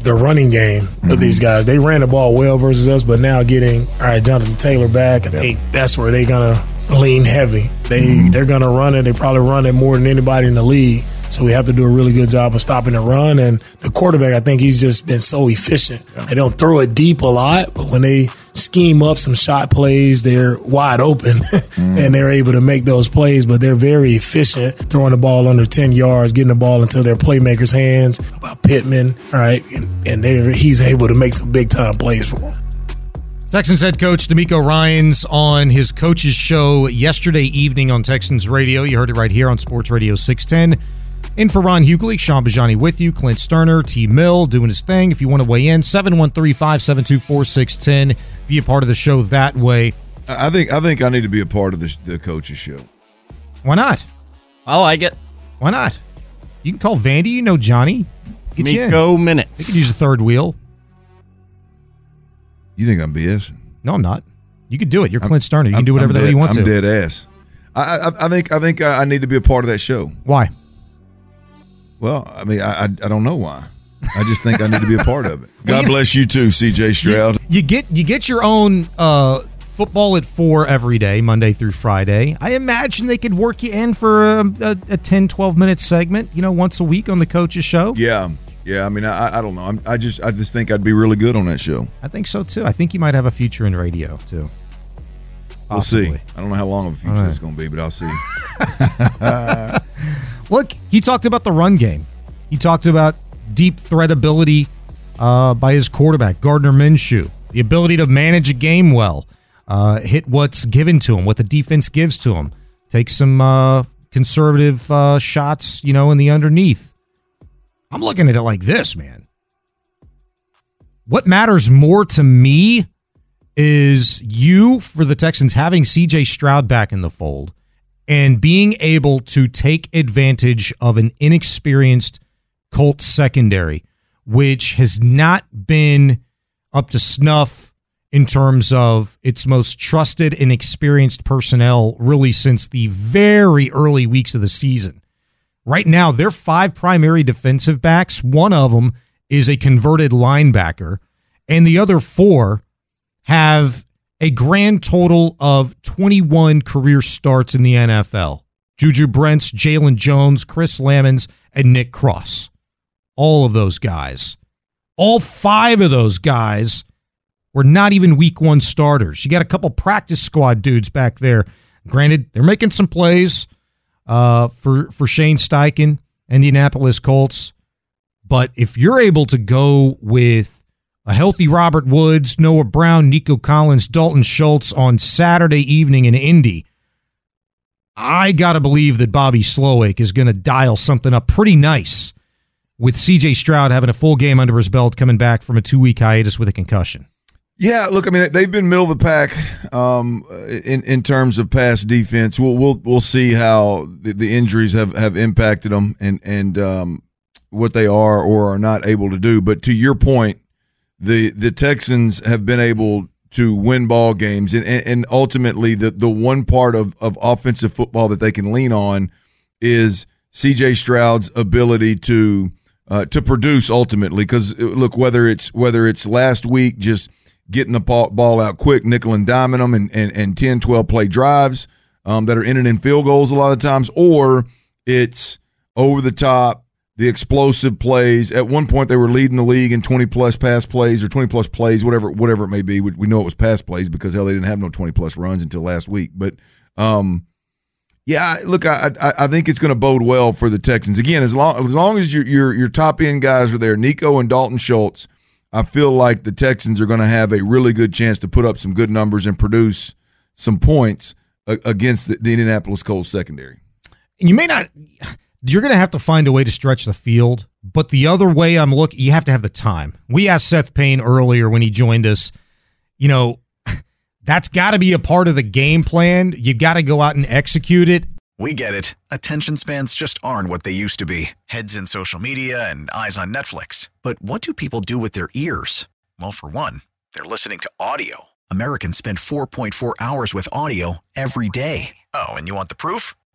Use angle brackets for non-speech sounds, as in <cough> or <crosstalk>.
the running game of mm-hmm. these guys. They ran the ball well versus us, but now getting all right, Jonathan Taylor back, I think that's where they're gonna lean heavy. They mm-hmm. they're gonna run it. They probably run it more than anybody in the league. So we have to do a really good job of stopping the run. And the quarterback, I think he's just been so efficient. They don't throw it deep a lot, but when they scheme up some shot plays, they're wide open <laughs> mm. and they're able to make those plays. But they're very efficient throwing the ball under ten yards, getting the ball into their playmakers' hands. About Pittman, all right, and, and he's able to make some big time plays for them. Texans head coach DeMeco Ryans on his coach's show yesterday evening on Texans Radio. You heard it right here on Sports Radio 610. In for Ron Hughley, Sean Bajani with you, Clint Stoerner, T. Mill doing his thing. If you want to weigh in, 713 572 4610. Be a part of the show that way. I I think I think I need to be a part of the, the coach's show. Why not? I like it. Why not? You can call Vandy. You know Johnny. Get you in. Miko They minutes. could use a third wheel. You think I'm BSing? No, I'm not. You could do it. You're Clint Stoerner. You can do whatever I'm the hell you want to. I'm dead ass. I, I I think I think I need to be a part of that show. Why? Well, I mean, I I, I don't know why. I just think I need to be a part of it. <laughs> God you- bless you too, C.J. Stroud. You get you get your own uh, football at four every day, Monday through Friday. I imagine they could work you in for a, a, a 10, 12 minute segment, you know, once a week on the coach's show. Yeah, yeah. I mean, I I don't know. I'm, I just I just think I'd be really good on that show. I think so too. I think you might have a future in radio too. We'll see. I don't know how long of a future right. that's going to be, but I'll see. <laughs> <laughs> Look, he talked about the run game. He talked about deep threat ability uh, by his quarterback, Gardner Minshew. The ability to manage a game well, uh, hit what's given to him, what the defense gives to him, take some uh, conservative uh, shots, you know, in the underneath. I'm looking at it like this, man. What matters more to me is you for the Texans having CJ Stroud back in the fold and being able to take advantage of an inexperienced Colts secondary, which has not been up to snuff in terms of its most trusted and experienced personnel really since the very early weeks of the season. Right now, their five primary defensive backs, one of them is a converted linebacker, and the other four have a grand total of 21 career starts in the NFL. Juju Brents, Jaylon Jones, Chris Lammons, and Nick Cross. All of those guys. All five of those guys were not even week one starters. You got a couple practice squad dudes back there. Granted, they're making some plays uh, for, for Shane Steichen, Indianapolis Colts. But if you're able to go with a healthy Robert Woods, Noah Brown, Nico Collins, Dalton Schultz on Saturday evening in Indy, I got to believe that Bobby Slowik is going to dial something up pretty nice with CJ Stroud having a full game under his belt coming back from a two week hiatus with a concussion. Yeah, look, I mean, they've been middle of the pack um, in in terms of pass defense. We'll we'll we'll see how the, the injuries have, have impacted them and and um, what they are or are not able to do. But to your point, the the Texans have been able to win ball games, and and, ultimately the the one part of of offensive football that they can lean on is C.J. Stroud's ability to uh, to produce ultimately. Because look, whether it's whether it's last week just getting the ball, out quick, nickel and diming them, and, and, and 10, 12 play drives um, that are in and in field goals a lot of times, or it's over the top, the explosive plays. At one point, they were leading the league in 20 plus pass plays or 20 plus plays, whatever whatever it may be. We, we know it was pass plays because hell, they didn't have no 20 plus runs until last week. But um, yeah, look, I I, I think it's going to bode well for the Texans. Again, as long as long as your your your top end guys are there, Nico and Dalton Schultz, I feel like the Texans are going to have a really good chance to put up some good numbers and produce some points against the, the Indianapolis Colts secondary. And you may not. You're going to have to find a way to stretch the field. But the other way I'm looking, you have to have the time. We asked Seth Payne earlier when he joined us, you know, <laughs> that's got to be a part of the game plan. You've got to go out and execute it. We get it. Attention spans just aren't what they used to be heads in social media and eyes on Netflix. But what do people do with their ears? Well, for one, they're listening to audio. Americans spend 4.4 hours with audio every day. Oh, and you want the proof?